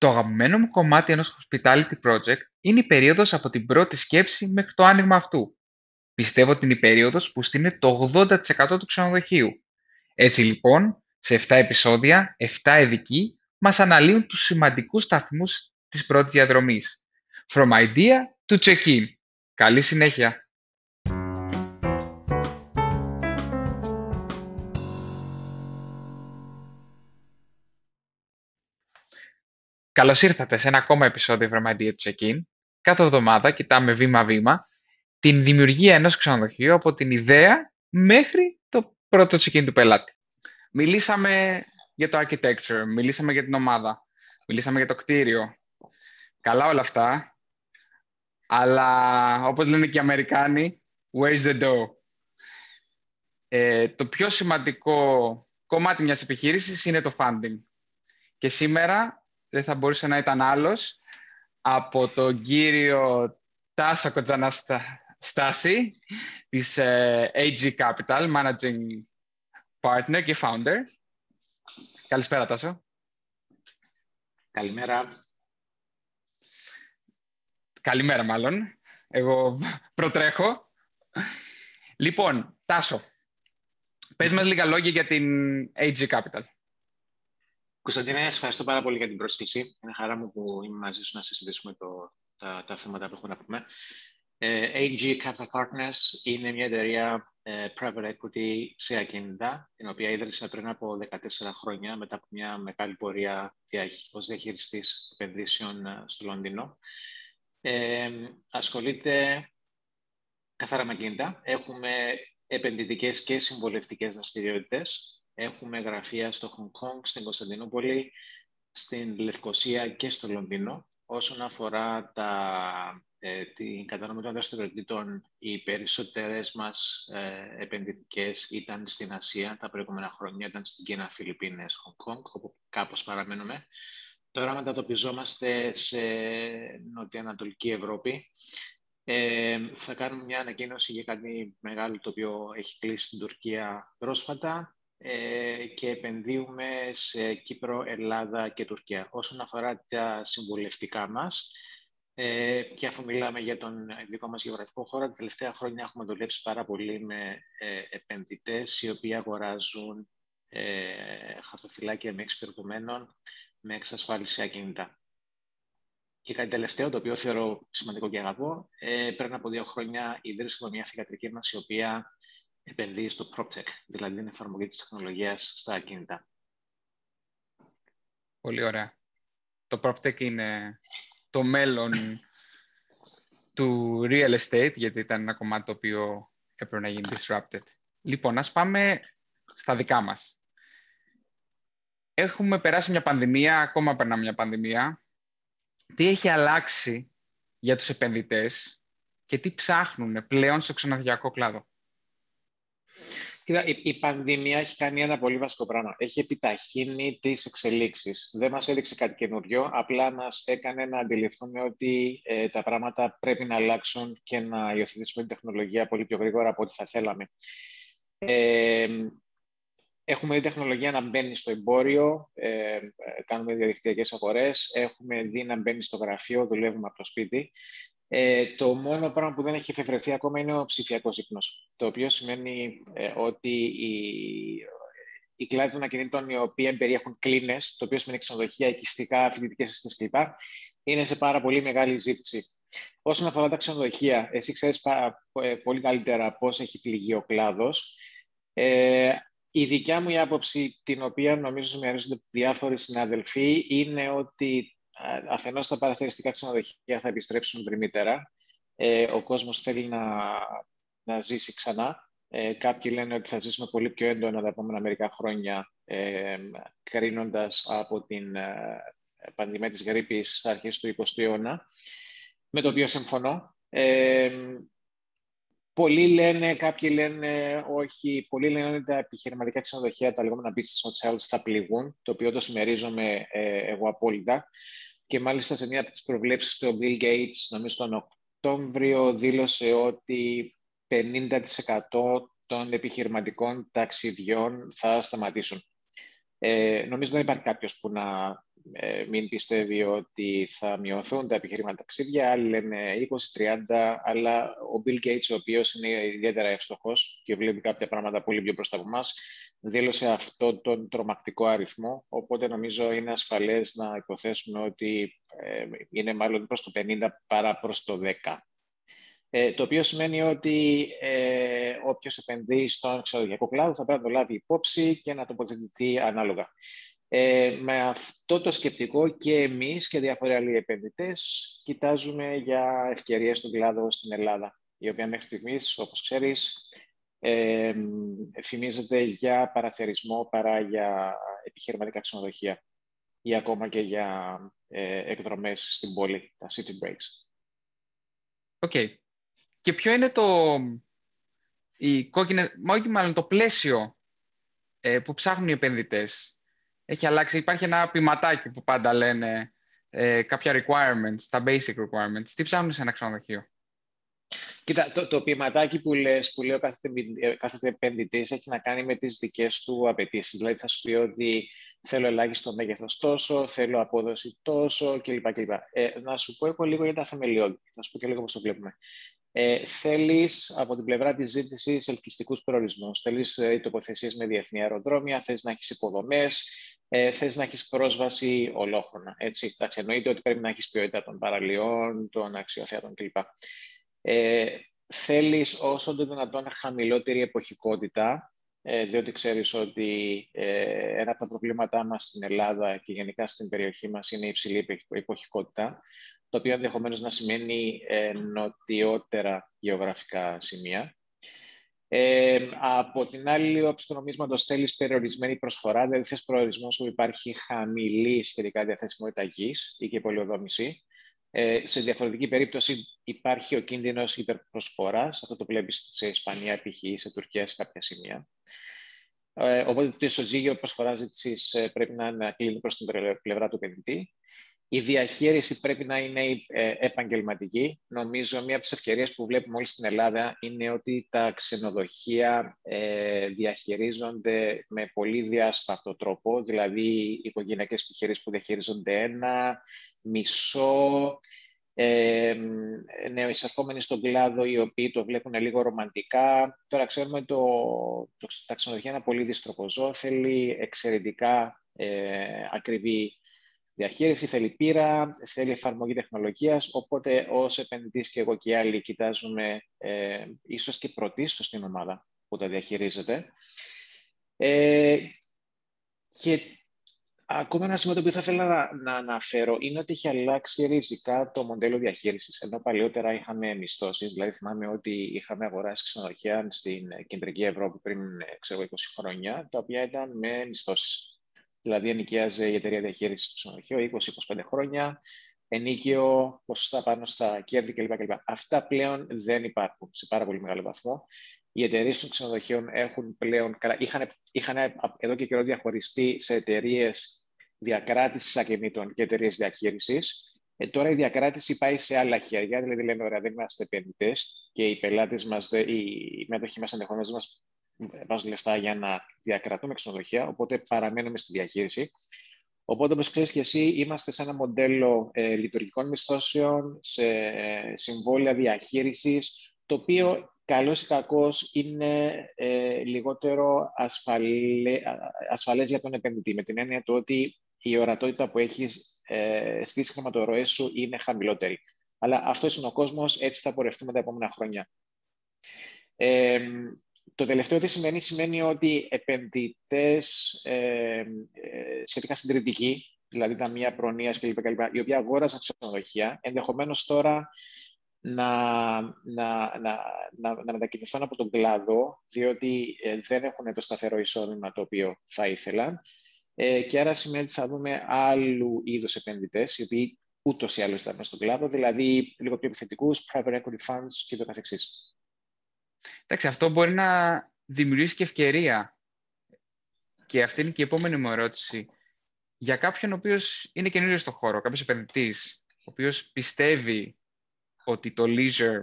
Το αγαπημένο μου κομμάτι ενός hospitality project είναι η περίοδος από την πρώτη σκέψη μέχρι το άνοιγμα αυτού. Πιστεύω ότι είναι η περίοδος που στείνει το 80% του ξενοδοχείου. Έτσι λοιπόν, σε 7 επεισόδια, 7 ειδικοί μας αναλύουν τους σημαντικούς σταθμούς της πρώτης διαδρομής. From idea to check-in. Καλή συνέχεια! Καλώς ήρθατε σε ένα ακόμα επεισόδιο From Idea to Check-in. Κάθε εβδομάδα κοιτάμε βήμα-βήμα την δημιουργία ενός ξενοδοχείου από την ιδέα μέχρι το πρώτο check-in του πελάτη. Μιλήσαμε για το architecture, μιλήσαμε για την ομάδα, μιλήσαμε για το κτίριο. Καλά όλα αυτά, αλλά όπως λένε και οι Αμερικάνοι, where's the dough? Ε, το πιο σημαντικό κομμάτι μιας επιχείρησης είναι το funding. Και σήμερα δεν θα μπορούσε να ήταν άλλος από τον κύριο Τάσα Κοτζαναστάση της ε, AG Capital, Managing Partner και Founder. Καλησπέρα, Τάσο. Καλημέρα. Καλημέρα, μάλλον. Εγώ προτρέχω. Λοιπόν, Τάσο, πες μας λίγα λόγια για την AG Capital. Κωνσταντίνε, ευχαριστώ πάρα πολύ για την πρόσκληση. Είναι χαρά μου που είμαι μαζί σου να συζητήσουμε το, τα, τα θέματα που έχουμε να πούμε. Ε, AG Capital Partners είναι μια εταιρεία ε, private equity σε ακίνητα, την οποία ίδρυσα πριν από 14 χρόνια μετά από μια μεγάλη πορεία ως διαχειριστής επενδύσεων ε, στο Λονδίνο. Ε, ασχολείται καθαρά με ακίνητα. Έχουμε επενδυτικές και συμβολευτικές δραστηριότητες. Έχουμε γραφεία στο Χονγκ Κόνγκ, στην Κωνσταντινούπολη, στην Λευκοσία και στο Λονδίνο. Όσον αφορά τα ε, την κατανομή των δραστηριοτήτων, οι περισσότερες μας ε, επενδυτικές ήταν στην Ασία τα προηγούμενα χρόνια, ήταν στην Κίνα, Φιλιππίνες, Χονγκ Κόνγκ, όπου κάπως παραμένουμε. Τώρα μετατοπιζόμαστε σε νοτιοανατολική Ευρώπη. Ε, θα κάνουμε μια ανακοίνωση για κάτι μεγάλο το οποίο έχει κλείσει στην Τουρκία πρόσφατα ε, και επενδύουμε σε Κύπρο, Ελλάδα και Τουρκία. Όσον αφορά τα συμβουλευτικά μας, ε, και αφού μιλάμε για τον δικό μας γεωγραφικό χώρο, τα τελευταία χρόνια έχουμε δουλέψει πάρα πολύ με ε, επενδυτές οι οποίοι αγοράζουν ε, χαρτοφυλάκια με εξυπηρετουμένων με εξασφάλιση ακίνητα. Και κάτι τελευταίο, το οποίο θεωρώ σημαντικό και αγαπώ, ε, πριν από δύο χρόνια ιδρύσαμε μια θηγατρική μας η οποία επενδύει στο PropTech, δηλαδή την εφαρμογή της τεχνολογίας στα ακίνητα. Πολύ ωραία. Το PropTech είναι το μέλλον του real estate, γιατί ήταν ένα κομμάτι το οποίο έπρεπε να γίνει disrupted. Λοιπόν, ας πάμε στα δικά μας. Έχουμε περάσει μια πανδημία, ακόμα περνάμε μια πανδημία. Τι έχει αλλάξει για τους επενδυτές και τι ψάχνουν πλέον στο ξενοδοχειακό κλάδο; Κοίτα, η, η πανδημία έχει κάνει ένα πολύ βασικό πράγμα. Έχει επιταχύνει τις εξελίξεις. Δεν μας έδειξε κάτι καινούριο, απλά μας έκανε να αντιληφθούμε ότι ε, τα πράγματα πρέπει να αλλάξουν και να υιοθετήσουμε την τεχνολογία πολύ πιο γρήγορα από ό,τι θα θέλαμε. Ε, έχουμε δει τεχνολογία να μπαίνει στο εμπόριο, ε, κάνουμε διαδικτυακές αγορές, έχουμε δει να μπαίνει στο γραφείο, δουλεύουμε από το σπίτι. Ε, το μόνο πράγμα που δεν έχει εφευρεθεί ακόμα είναι ο ψηφιακός ύπνος, το οποίο σημαίνει ε, ότι οι, οι κλάδοι των ακινήτων οι οποίοι περιέχουν κλίνες, το οποίο σημαίνει ξενοδοχεία, οικιστικά, φοιτητικές αισθήσεις κλπ. είναι σε πάρα πολύ μεγάλη ζήτηση. Όσον αφορά τα ξενοδοχεία, εσύ ξέρεις ε, πολύ καλύτερα πώς έχει πληγεί ο κλάδος. Ε, η δικιά μου η άποψη, την οποία νομίζω συμμερίζονται διάφοροι συναδελφοί, είναι ότι αφενός τα παραθεριστικά ξενοδοχεία θα επιστρέψουν δρυμύτερα. Ε, ο κόσμος θέλει να, να ζήσει ξανά. Ε, κάποιοι λένε ότι θα ζήσουμε πολύ πιο έντονα τα επόμενα μερικά χρόνια, ε, κρίνοντας από την ε, πανδημία της γρήπης αρχές του 20ου αιώνα, με το οποίο συμφωνώ. Ε, πολλοί λένε, κάποιοι λένε όχι, πολλοί λένε ότι τα επιχειρηματικά ξενοδοχεία, τα λεγόμενα business hotels θα πληγούν, το οποίο το συμμερίζομαι ε, εγώ απόλυτα και μάλιστα σε μία από τις προβλέψεις του Bill Gates, νομίζω τον Οκτώβριο, δήλωσε ότι 50% των επιχειρηματικών ταξιδιών θα σταματήσουν. Ε, νομίζω δεν υπάρχει κάποιος που να ε, μην πιστεύει ότι θα μειωθούν τα επιχειρήματα ταξίδια, άλλοι λένε 20-30, αλλά ο Bill Gates, ο οποίος είναι ιδιαίτερα εύστοχος και βλέπει κάποια πράγματα πολύ πιο μπροστά από εμάς, δήλωσε αυτό τον τρομακτικό αριθμό, οπότε νομίζω είναι ασφαλές να υποθέσουμε ότι ε, είναι μάλλον προς το 50 παρά προς το 10. Ε, το οποίο σημαίνει ότι ε, όποιος επενδύει στον ξενοδοχειακό κλάδο θα πρέπει να το λάβει υπόψη και να τοποθετηθεί ανάλογα. Ε, με αυτό το σκεπτικό και εμείς και διάφοροι άλλοι επενδυτές κοιτάζουμε για ευκαιρίες στον κλάδο στην Ελλάδα, η οποία μέχρι στιγμής, όπως ξέρεις, ε, φημίζεται για παραθερισμό παρά για επιχειρηματικά ξενοδοχεία ή ακόμα και για ε, εκδρομές στην πόλη, τα city breaks. Ok. Okay. Και ποιο είναι το, η κόκκινη, όχι μάλλον το πλαίσιο ε, που ψάχνουν οι επενδυτές. Έχει αλλάξει. Υπάρχει ένα ποιηματάκι που πάντα λένε ε, κάποια requirements, τα basic requirements. Τι ψάχνουν σε ένα ξενοδοχείο; Κοίτα, το, το ποιηματάκι που λες, που λέει ο κάθε, κάθε επενδυτής έχει να κάνει με τις δικές του απαιτήσεις. Δηλαδή θα σου πει ότι θέλω ελάχιστο μέγεθος τόσο, θέλω απόδοση τόσο κλπ. κλπ. Ε, να σου πω εγώ λίγο για τα θεμελιώδη. Θα σου πω και λίγο πώς το βλέπουμε. Ε, θέλεις από την πλευρά της ζήτησης ελκυστικούς προορισμούς. Θέλεις ε, τοποθεσίες με διεθνή αεροδρόμια, θες να έχεις υποδομές, ε, θες να έχεις πρόσβαση ολόχρονα. Έτσι, εντάξει, εννοείται ότι πρέπει να έχεις ποιότητα των παραλίων, των αξιοθέατων κλπ. Ε, θέλεις όσο το δυνατόν χαμηλότερη εποχικότητα, ε, διότι ξέρεις ότι ε, ένα από τα προβλήματά μας στην Ελλάδα και γενικά στην περιοχή μας είναι η υψηλή εποχικότητα, το οποίο ενδεχομένως να σημαίνει ε, νοτιότερα γεωγραφικά σημεία. Ε, από την άλλη, όψη του νομίσματο θέλει περιορισμένη προσφορά, δηλαδή θες προορισμός όπου υπάρχει χαμηλή σχετικά διαθέσιμότητα γης ή και πολιοδόμηση. Ε, σε διαφορετική περίπτωση υπάρχει ο κίνδυνος υπερπροσφοράς. Αυτό το βλέπεις σε Ισπανία, π.χ. ή σε Τουρκία σε κάποια σημεία. Ε, οπότε το ισοζύγιο προσφοράς ζήτηση ε, πρέπει να κλείνει προς την πλευρά του επενδυτή. Η διαχείριση πρέπει να είναι ε, επαγγελματική. Νομίζω μία από τις ευκαιρίες που βλέπουμε όλοι στην Ελλάδα είναι ότι τα ξενοδοχεία ε, διαχειρίζονται με πολύ διάσπαρτο τρόπο, δηλαδή οικογενειακές επιχειρήσεις που διαχειρίζονται ένα, μισό, ε, νεοεισερχόμενοι στον κλάδο οι οποίοι το βλέπουν λίγο ρομαντικά. Τώρα ξέρουμε ότι το, το, τα ξενοδοχεία είναι πολύ δυστροποζό, θέλει εξαιρετικά ε, ακριβή διαχείριση, θέλει πείρα, θέλει εφαρμογή τεχνολογίας, οπότε ως επενδυτής και εγώ και άλλοι κοιτάζουμε ε, ίσως και πρωτίστως στην ομάδα που τα διαχειρίζεται. Ε, και ακόμα ένα σημείο που θα ήθελα να, να αναφέρω είναι ότι έχει αλλάξει ριζικά το μοντέλο διαχείρισης. Ενώ παλιότερα είχαμε μισθώσεις, δηλαδή θυμάμαι ότι είχαμε αγοράσει ξενοδοχεία στην κεντρική Ευρώπη πριν ξέρω, 20 χρόνια, τα οποία ήταν με μισθώσεις. Δηλαδή, ενοικίαζε η εταιρεία διαχείρισης του ξενοδοχείου 20-25 χρόνια, ενίκαιο, ποσοστά πάνω στα κέρδη κλπ. κλπ. Αυτά πλέον δεν υπάρχουν σε πάρα πολύ μεγάλο βαθμό. Οι εταιρείες των ξενοδοχείων έχουν πλέον, είχαν, είχαν εδώ και καιρό διαχωριστεί σε εταιρείες διακράτησης ακινήτων και εταιρείες διαχείρισης. Ε, τώρα η διακράτηση πάει σε άλλα χέρια, δηλαδή λέμε, ωραία, δεν είμαστε επενδυτές και οι πελάτες μας, οι μέτοχοι μας ενδεχομένω δεν μας βάζουν λεφτά για να διακρατούμε ξενοδοχεία, οπότε παραμένουμε στη διαχείριση. Οπότε, όπως ξέρεις και εσύ, είμαστε σε ένα μοντέλο ε, λειτουργικών μισθώσεων, σε ε, συμβόλαια διαχείρισης, το οποίο καλώς ή κακώς είναι ε, λιγότερο ασφαλέ, ασφαλές για τον επενδυτή, με την έννοια του ότι η ορατότητα που έχεις ε, στις χρηματορροές σου είναι χαμηλότερη. Αλλά αυτός είναι ο κόσμος, έτσι θα πορευτούμε τα επόμενα χρόνια. Ε, το τελευταίο τι σημαίνει, σημαίνει ότι επενδυτές ε, ε, σχετικά συντηρητικοί, δηλαδή τα μία προνοίας κλπ, οι οποίοι αγόρασαν ξενοδοχεία, ενδεχομένως τώρα να, να, να, να, να μετακινηθούν από τον κλάδο, διότι ε, δεν έχουν το σταθερό εισόδημα το οποίο θα ήθελαν. Ε, και άρα σημαίνει ότι θα δούμε άλλου είδους επενδυτές, οι οποίοι ούτως ή άλλως θα στον κλάδο, δηλαδή λίγο πιο επιθετικούς, private equity funds και το καθεξής. Εντάξει, αυτό μπορεί να δημιουργήσει και ευκαιρία. Και αυτή είναι και η επόμενη μου ερώτηση. Για κάποιον ο οποίος είναι καινούριο στο χώρο, κάποιος επενδυτής, ο οποίος πιστεύει ότι το leisure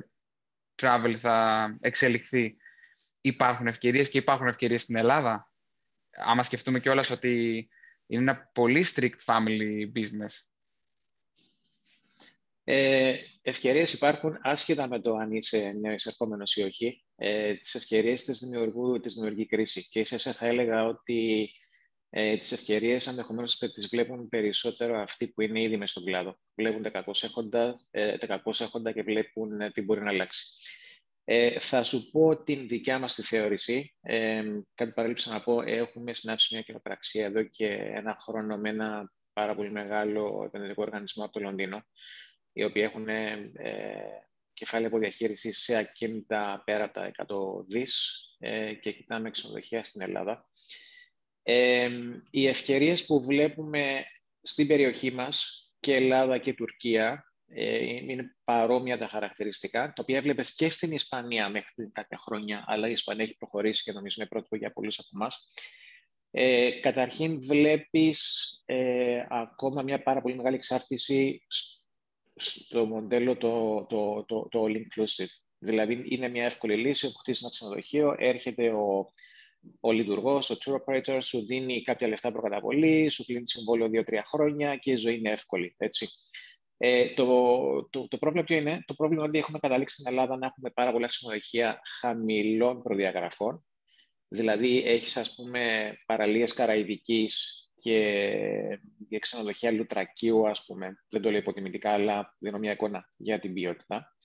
travel θα εξελιχθεί, υπάρχουν ευκαιρίες και υπάρχουν ευκαιρίες στην Ελλάδα; Άμα σκεφτούμε κιόλας ότι Είναι ένα πολύ strict family business. Ε, ευκαιρίες υπάρχουν άσχετα με το αν είσαι νέος εισερχόμενος ή όχι. Ε, τις ευκαιρίες τις, τις δημιουργεί κρίση. Και ίσως θα έλεγα ότι ε, τις ευκαιρίες ενδεχομένως τις βλέπουν περισσότερο αυτοί που είναι ήδη μες στον κλάδο. Βλέπουν τα κακώς έχοντα, ε, τα και βλέπουν ε, τι μπορεί να αλλάξει. Ε, θα σου πω την δικιά μας τη θεώρηση. Ε, κάτι παρέλειψα να πω, έχουμε συνάψει μια κοινοπραξία εδώ και ένα χρόνο με ένα πάρα πολύ μεγάλο επενδυτικό οργανισμό από το Λονδίνο, οι οποίοι έχουν ε, κεφάλαια από διαχείριση σε ακίνητα πέρα από τα 100 δις ε, και κοιτάμε ξενοδοχεία στην Ελλάδα. Ε, οι ευκαιρίες που βλέπουμε στην περιοχή μας και Ελλάδα και Τουρκία ε, είναι παρόμοια τα χαρακτηριστικά, τα οποία έβλεπε και στην Ισπανία μέχρι πριν κάποια χρόνια, αλλά η Ισπανία έχει προχωρήσει και νομίζω είναι πρότυπο για πολλούς από εμάς. Ε, καταρχήν βλέπεις ε, ακόμα μια πάρα πολύ μεγάλη εξάρτηση στο μοντέλο το, το, το, το all-inclusive. Δηλαδή είναι μια εύκολη λύση όπου χτίζεις ένα ξενοδοχείο, έρχεται ο, ο λειτουργός, ο tour operator, σου δίνει κάποια λεφτά προκαταβολή, σου κλείνει συμβόλαιο 2-3 χρόνια και η ζωή είναι εύκολη. Έτσι. Ε, το, το, το, πρόβλημα ποιο είναι, το πρόβλημα είναι ότι έχουμε καταλήξει στην Ελλάδα να έχουμε πάρα πολλά ξενοδοχεία χαμηλών προδιαγραφών. Δηλαδή, έχεις, ας πούμε, παραλίες Καραϊβικής και ξενοδοχεία Λουτρακίου, ας πούμε. Δεν το λέω υποτιμητικά, αλλά δίνω μια εικόνα για την ποιότητα.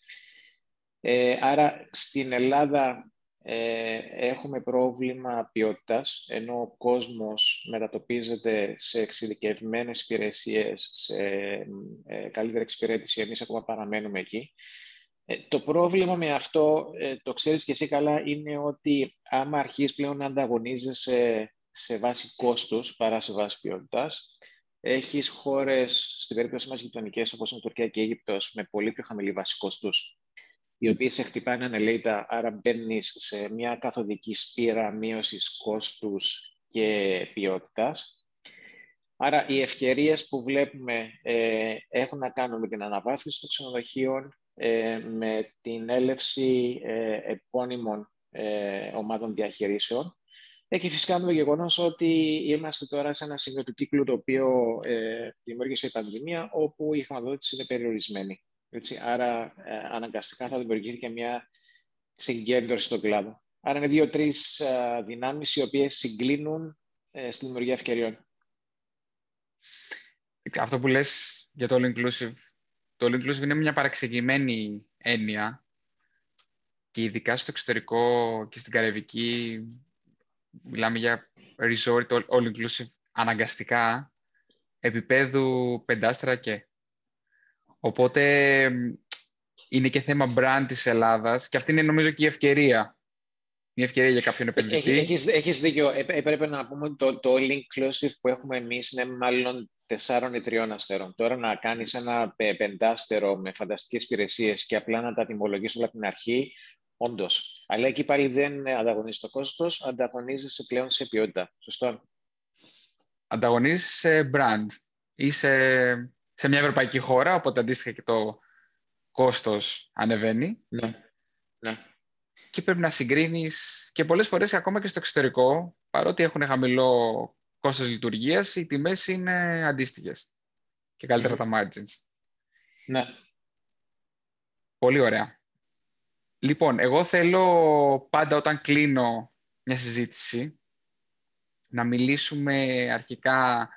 Ε, άρα, στην Ελλάδα ε, έχουμε πρόβλημα ποιότητας, ενώ ο κόσμος μετατοπίζεται σε εξειδικευμένες υπηρεσίες, σε ε, καλύτερη εξυπηρέτηση, εμείς ακόμα παραμένουμε εκεί. Ε, το πρόβλημα με αυτό, ε, το ξέρεις και εσύ καλά, είναι ότι άμα αρχίσεις πλέον να ανταγωνίζεσαι σε βάση κόστους παρά σε βάση ποιότητας, έχεις χώρες, στην περίπτωση μας γειτονικές, όπως είναι η Τουρκία και η Αίγυπτος, με πολύ πιο χαμηλή βάση κόστους, οι οποίες σε χτυπάνε ανελέητα, άρα μπαίνεις σε μια καθοδική σπήρα μείωσης κόστους και ποιότητας. Άρα οι ευκαιρίες που βλέπουμε ε, έχουν να κάνουν με την αναβάθμιση των ξενοδοχείων, ε, με την έλευση ε, επώνυμων ε, ομάδων διαχειρήσεων ε, και φυσικά με το γεγονός ότι είμαστε τώρα σε ένα σημείο του κύκλου το οποίο ε, δημιούργησε η πανδημία, όπου η χρηματοδότηση είναι περιορισμένη. Έτσι, άρα, ε, αναγκαστικά θα δημιουργηθεί μια συγκέντρωση στον κλάδο. Άρα, είναι δύο-τρεις ε, δυνάμεις οι οποίες συγκλίνουν ε, στη δημιουργία ευκαιριών. Αυτό που λες για το All Inclusive, το All Inclusive είναι μια παραξηγημένη έννοια και ειδικά στο εξωτερικό και στην Καραϊβική μιλάμε για resort all inclusive αναγκαστικά επίπεδου πεντάστρα και. Οπότε είναι και θέμα brand της Ελλάδας και αυτή είναι νομίζω και η ευκαιρία. Μια ευκαιρία για κάποιον επενδυτή. Έχεις, έχεις δίκιο. Ε, έπρεπε να πούμε ότι το, το all inclusive που έχουμε εμείς είναι μάλλον τεσσάρων ή τριών αστέρων. Τώρα να κάνεις ένα πεντάστερο με φανταστικές υπηρεσίες και απλά να τα τιμολογήσεις όλα από την αρχή, Όντως. Αλλά εκεί πάλι δεν ανταγωνίζεις το κόστος, ανταγωνίζεσαι πλέον σε ποιότητα. Σωστό. Ανταγωνίζει σε brand. Είσαι σε μια ευρωπαϊκή χώρα, οπότε αντίστοιχα και το κόστος ανεβαίνει. Ναι. ναι. Και πρέπει να συγκρίνεις και πολλές φορές ακόμα και στο εξωτερικό, παρότι έχουν χαμηλό κόστος λειτουργίας, οι τιμές είναι αντίστοιχες και καλύτερα τα margins. Ναι. Πολύ ωραία. Λοιπόν, εγώ θέλω πάντα όταν κλείνω μια συζήτηση να μιλήσουμε αρχικά,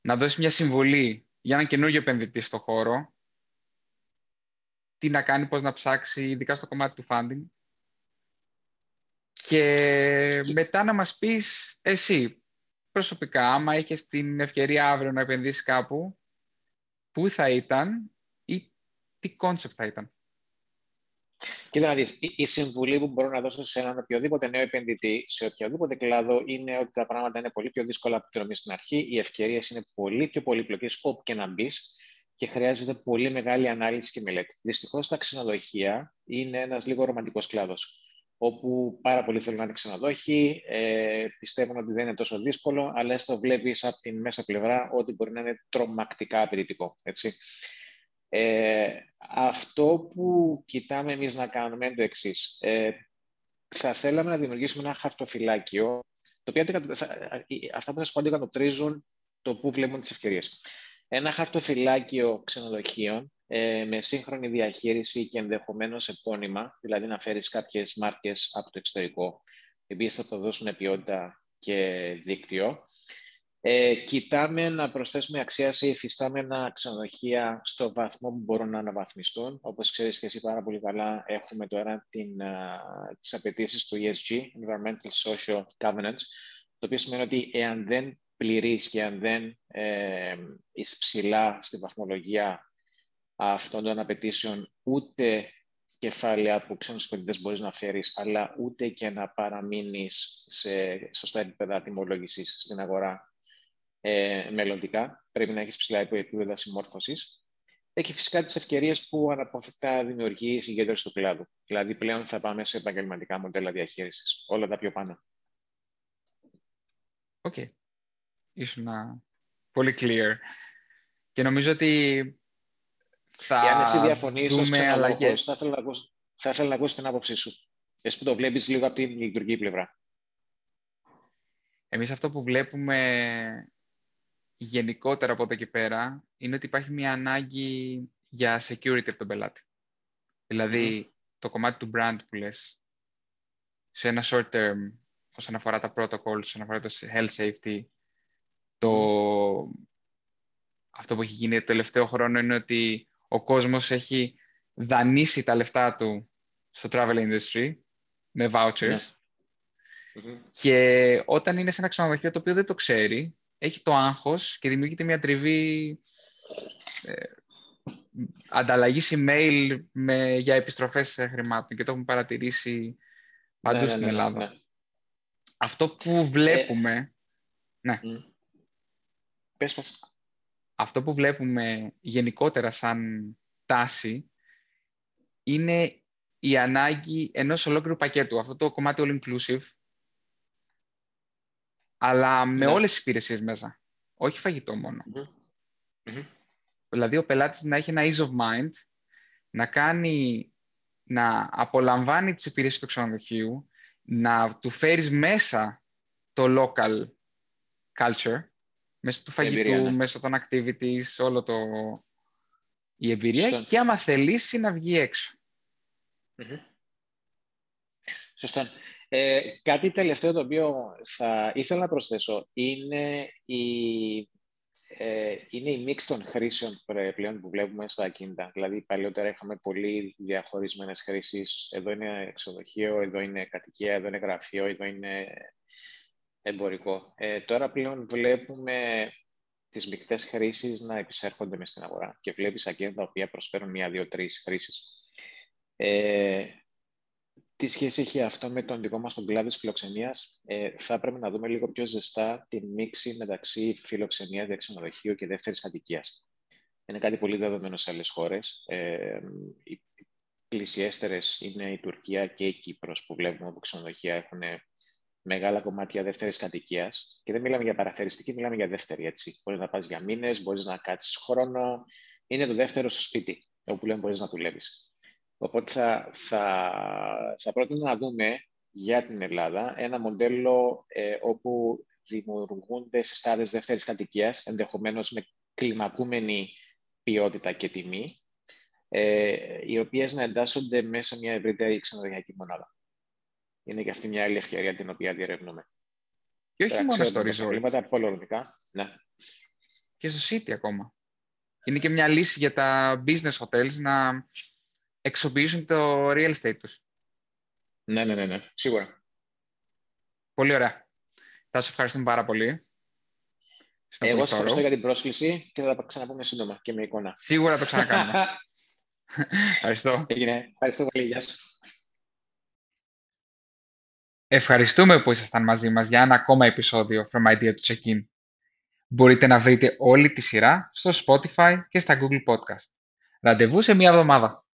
να δώσει μια συμβολή για έναν καινούργιο επενδυτή στο χώρο, τι να κάνει, πώς να ψάξει, ειδικά στο κομμάτι του funding. Και μετά να μας πεις εσύ, προσωπικά, άμα είχες την ευκαιρία αύριο να επενδύσεις κάπου, πού θα ήταν ή τι concept θα ήταν; Κοίτα να δεις, η συμβουλή που μπορώ να δώσω σε έναν οποιοδήποτε νέο επενδυτή, σε οποιοδήποτε κλάδο, είναι ότι τα πράγματα είναι πολύ πιο δύσκολα από την στην αρχή. Οι ευκαιρίες είναι πολύ πιο πολύπλοκες όπου και να μπεις και χρειάζεται πολύ μεγάλη ανάλυση και μελέτη. Δυστυχώς, τα ξενοδοχεία είναι ένας λίγο ρομαντικός κλάδος. Όπου πάρα πολλοί θέλουν να είναι ξενοδόχοι, ε, πιστεύουν ότι δεν είναι τόσο δύσκολο, αλλά έστω βλέπεις από την μέσα πλευρά ότι μπορεί να είναι τρομακτικά απαιτητικό. Έτσι. Ε, αυτό που κοιτάμε εμείς να κάνουμε είναι το εξής. Ε, θα θέλαμε να δημιουργήσουμε ένα χαρτοφυλάκιο, το οποίο αυτά που θα σου πω αντικατοπτρίζουν το πού βλέπουν τις ευκαιρίες. Ένα χαρτοφυλάκιο ξενοδοχείων ε, με σύγχρονη διαχείριση και ενδεχομένως επώνυμα, δηλαδή να φέρεις κάποιες μάρκες από το εξωτερικό, οι οποίες θα το δώσουν ποιότητα και δίκτυο. Ε, κοιτάμε να προσθέσουμε αξία σε υφιστάμενα ξενοδοχεία στο βαθμό που μπορούν να αναβαθμιστούν. Όπως ξέρεις και εσύ πάρα πολύ καλά, έχουμε τώρα την, α, τις απαιτήσεις του ESG, Environmental Social Governance, το οποίο σημαίνει ότι εάν δεν πληρείς και αν δεν ε, είσαι ψηλά στη βαθμολογία αυτών των απαιτήσεων, ούτε κεφάλαια που ξένους επενδυτές μπορείς να φέρεις, αλλά ούτε και να παραμείνεις σε σωστά επίπεδα τιμολόγησης στην αγορά ε, μελλοντικά. Πρέπει να έχεις ψηλά επίπεδα συμμόρφωσης. Έχει φυσικά τις ευκαιρίες που αναποφευκτά δημιουργεί η συγκέντρωση του κλάδου. Δηλαδή, πλέον θα πάμε σε επαγγελματικά μοντέλα διαχείρισης. Όλα τα πιο πάνω. Ok. Okay. Ήσουν πολύ clear. Και νομίζω ότι θα Και αν εσύ διαφωνείς δούμε αλλαγές. θα ήθελα να ακούσω, θα ήθελα να ακούσω την άποψή σου. Εσύ που το βλέπεις λίγο από την λειτουργική πλευρά. Εμείς αυτό που βλέπουμε γενικότερα από εδώ και πέρα είναι ότι υπάρχει μια ανάγκη για security από τον πελάτη. Δηλαδή, το κομμάτι του brand που λες, σε ένα short term, όσον αφορά τα protocols, όσον αφορά το health safety, το... αυτό που έχει γίνει το τελευταίο χρόνο είναι ότι ο κόσμος έχει δανείσει τα λεφτά του στο travel industry με vouchers ναι. και όταν είναι σε ένα ξενοδοχείο το οποίο δεν το ξέρει, έχει το άγχος και δημιουργείται μια τριβή ε, ανταλλαγής email με, για επιστροφές χρημάτων και το έχουμε παρατηρήσει παντού ναι, στην ναι, Ελλάδα. Αυτό που βλέπουμε... ναι. Πες, πες. Αυτό που βλέπουμε γενικότερα σαν τάση είναι η ανάγκη ενός ολόκληρου πακέτου. Αυτό το κομμάτι all inclusive, αλλά με ναι. όλες τις υπηρεσίες μέσα. Όχι φαγητό Δηλαδή ο πελάτης να έχει ένα ease of mind, να κάνει, να απολαμβάνει τις υπηρεσίες του ξενοδοχείου, να του φέρεις μέσα το local culture, μέσα του φαγητού, εμπειρία, ναι. μέσα των activities, όλο το... η εμπειρία και άμα θελήσει να βγει έξω. Σωστό. Ε, κάτι τελευταίο το οποίο θα ήθελα να προσθέσω είναι η, ε, είναι η μίξη των χρήσεων πλέον που βλέπουμε στα ακίνητα. Δηλαδή, παλιότερα είχαμε πολύ διαχωρισμένες χρήσεις. Εδώ είναι ξενοδοχείο, εδώ είναι κατοικία, εδώ είναι γραφείο, εδώ είναι εμπορικό. Ε, τώρα πλέον βλέπουμε τις μικτές χρήσεις να επισέρχονται μες στην αγορά και βλέπεις ακίνητα τα οποία προσφέρουν μία, δύο, τρεις χρήσεις. Ε, τι σχέση έχει αυτό με τον δικό μας τον κλάδο της φιλοξενίας; Ε, θα πρέπει να δούμε λίγο πιο ζεστά τη μίξη μεταξύ φιλοξενία, διαξενοδοχείου και δεύτερης κατοικίας. Είναι κάτι πολύ δεδομένο σε άλλες χώρες. Ε, οι πλησιέστερες είναι η Τουρκία και η Κύπρος που βλέπουμε που ξενοδοχεία έχουν μεγάλα κομμάτια δεύτερης κατοικίας. Και δεν μιλάμε για παραθεριστική, μιλάμε για δεύτερη. Έτσι. Μπορεί να πας για μήνες, μπορείς να κάτσεις χρόνο. Είναι το δεύτερο στο σπίτι, όπου λέμε μπορείς να δουλεύεις. Οπότε θα, θα, θα πρότεινα να δούμε για την Ελλάδα ένα μοντέλο ε, όπου δημιουργούνται συστάδε δεύτερης κατοικίας, ενδεχομένως με κλιμακούμενη ποιότητα και τιμή, ε, οι οποίες να εντάσσονται μέσα σε μια ευρύτερη ξενοδοχειακή μονάδα είναι και αυτή μια άλλη ευκαιρία την οποία διερευνούμε. Και όχι μόνο στο resort. Προβλήματα πολυορδικά. Ναι. Και στο city ακόμα. Είναι και μια λύση για τα business hotels να εξοπλίσουν το real estate τους. Ναι, ναι, ναι, ναι. Σίγουρα. Πολύ ωραία. Θα σας ευχαριστούμε πάρα πολύ. Εγώ σας ευχαριστώ για την πρόσκληση και θα τα ξαναπούμε σύντομα και με εικόνα. Σίγουρα το ξανακάνουμε. Ευχαριστώ. Έγινε. Ευχαριστώ πολύ. Γεια σου. Ευχαριστούμε που ήσασταν μαζί μας για ένα ακόμα επεισόδιο From Idea to Check-in. Μπορείτε να βρείτε όλη τη σειρά στο Spotify και στα Google Podcast. Ραντεβού σε μία εβδομάδα.